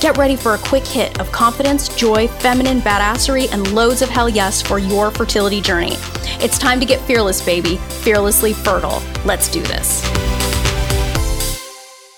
Get ready for a quick hit of confidence, joy, feminine badassery, and loads of hell yes for your fertility journey. It's time to get fearless, baby, fearlessly fertile. Let's do this.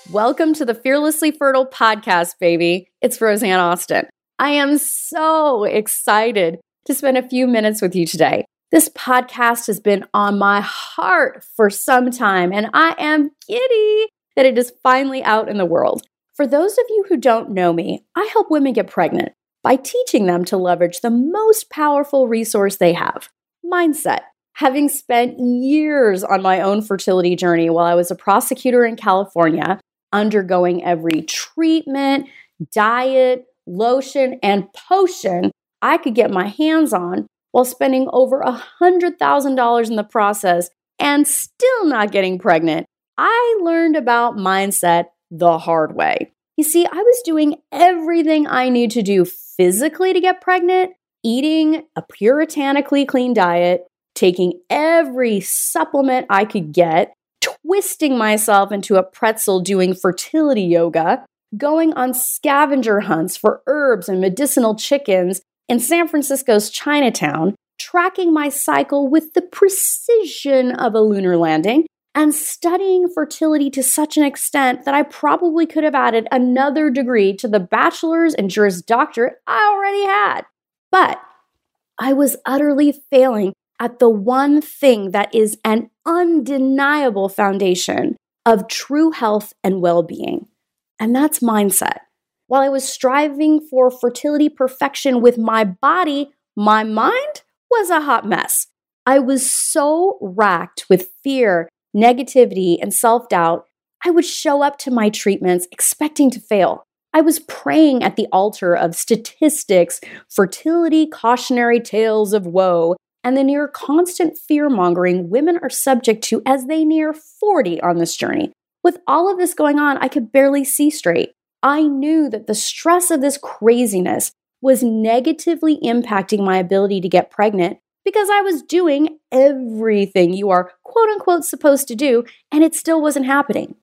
Welcome to the Fearlessly Fertile podcast, baby. It's Roseanne Austin. I am so excited to spend a few minutes with you today. This podcast has been on my heart for some time, and I am giddy that it is finally out in the world. For those of you who don't know me, I help women get pregnant by teaching them to leverage the most powerful resource they have mindset. Having spent years on my own fertility journey while I was a prosecutor in California, undergoing every treatment, diet, lotion, and potion I could get my hands on while spending over $100,000 in the process and still not getting pregnant, I learned about mindset the hard way. You see, I was doing everything I need to do physically to get pregnant, eating a puritanically clean diet, taking every supplement I could get, twisting myself into a pretzel doing fertility yoga, going on scavenger hunts for herbs and medicinal chickens in San Francisco's Chinatown, tracking my cycle with the precision of a lunar landing, and studying fertility to such an extent that I probably could have added another degree to the bachelor's and Juris Doctorate I already had. But I was utterly failing at the one thing that is an undeniable foundation of true health and well being, and that's mindset. While I was striving for fertility perfection with my body, my mind was a hot mess. I was so racked with fear, negativity, and self doubt, I would show up to my treatments expecting to fail. I was praying at the altar of statistics, fertility cautionary tales of woe, and the near constant fear mongering women are subject to as they near 40 on this journey. With all of this going on, I could barely see straight. I knew that the stress of this craziness was negatively impacting my ability to get pregnant because I was doing everything you are quote unquote supposed to do, and it still wasn't happening.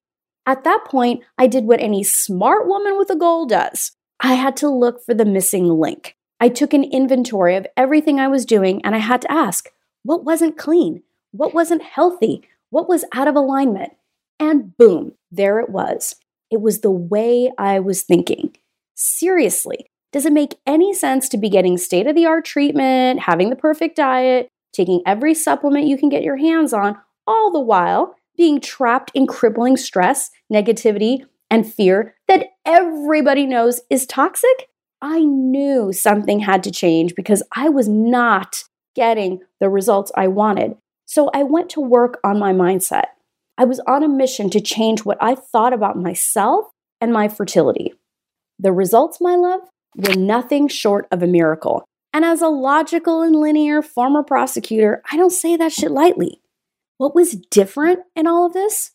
At that point, I did what any smart woman with a goal does I had to look for the missing link. I took an inventory of everything I was doing and I had to ask what wasn't clean? What wasn't healthy? What was out of alignment? And boom, there it was. It was the way I was thinking. Seriously, does it make any sense to be getting state of the art treatment, having the perfect diet, taking every supplement you can get your hands on, all the while being trapped in crippling stress, negativity, and fear that everybody knows is toxic? I knew something had to change because I was not getting the results I wanted. So I went to work on my mindset. I was on a mission to change what I thought about myself and my fertility. The results, my love, were nothing short of a miracle. And as a logical and linear former prosecutor, I don't say that shit lightly. What was different in all of this?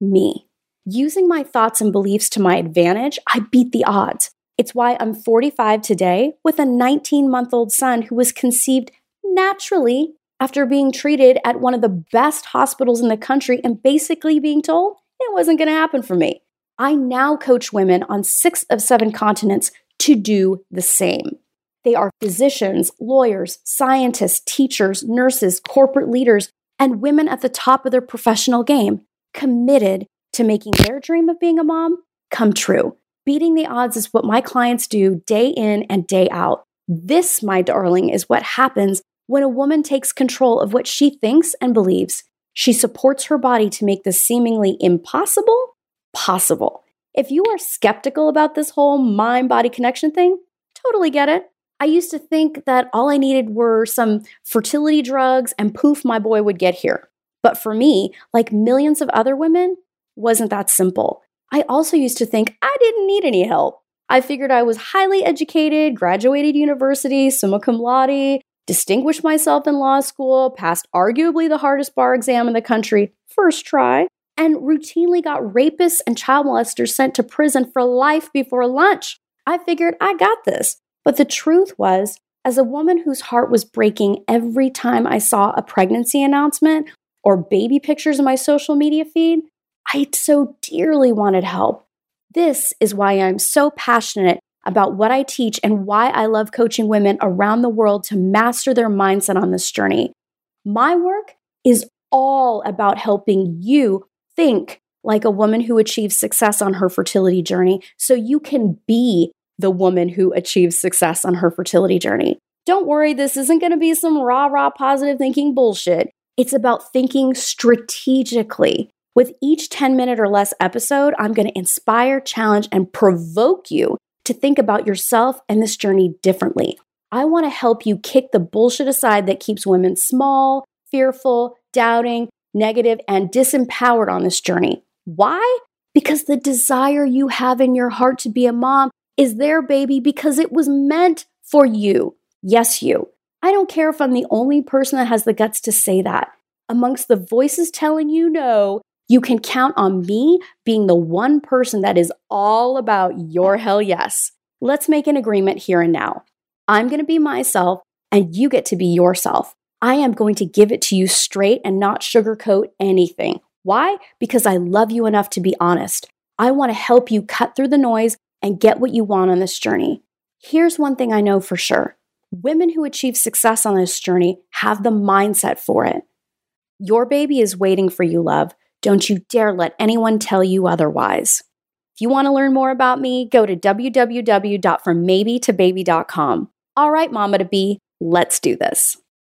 Me. Using my thoughts and beliefs to my advantage, I beat the odds. It's why I'm 45 today with a 19 month old son who was conceived naturally after being treated at one of the best hospitals in the country and basically being told it wasn't going to happen for me. I now coach women on six of seven continents to do the same. They are physicians, lawyers, scientists, teachers, nurses, corporate leaders, and women at the top of their professional game, committed to making their dream of being a mom come true. Beating the odds is what my clients do day in and day out. This, my darling, is what happens when a woman takes control of what she thinks and believes. She supports her body to make the seemingly impossible possible. If you are skeptical about this whole mind body connection thing, totally get it. I used to think that all I needed were some fertility drugs and poof, my boy would get here. But for me, like millions of other women, wasn't that simple. I also used to think I didn't need any help. I figured I was highly educated, graduated university, summa cum laude, distinguished myself in law school, passed arguably the hardest bar exam in the country, first try, and routinely got rapists and child molesters sent to prison for life before lunch. I figured I got this. But the truth was, as a woman whose heart was breaking every time I saw a pregnancy announcement or baby pictures in my social media feed, I so dearly wanted help. This is why I'm so passionate about what I teach and why I love coaching women around the world to master their mindset on this journey. My work is all about helping you think like a woman who achieves success on her fertility journey so you can be the woman who achieves success on her fertility journey. Don't worry, this isn't going to be some rah rah positive thinking bullshit. It's about thinking strategically. With each 10 minute or less episode, I'm going to inspire, challenge, and provoke you to think about yourself and this journey differently. I want to help you kick the bullshit aside that keeps women small, fearful, doubting, negative, and disempowered on this journey. Why? Because the desire you have in your heart to be a mom is there, baby, because it was meant for you. Yes, you. I don't care if I'm the only person that has the guts to say that. Amongst the voices telling you no, you can count on me being the one person that is all about your hell yes. Let's make an agreement here and now. I'm going to be myself and you get to be yourself. I am going to give it to you straight and not sugarcoat anything. Why? Because I love you enough to be honest. I want to help you cut through the noise and get what you want on this journey. Here's one thing I know for sure women who achieve success on this journey have the mindset for it. Your baby is waiting for you, love. Don't you dare let anyone tell you otherwise. If you want to learn more about me, go to www.frommaybe2baby.com. All right, mama to be, let's do this.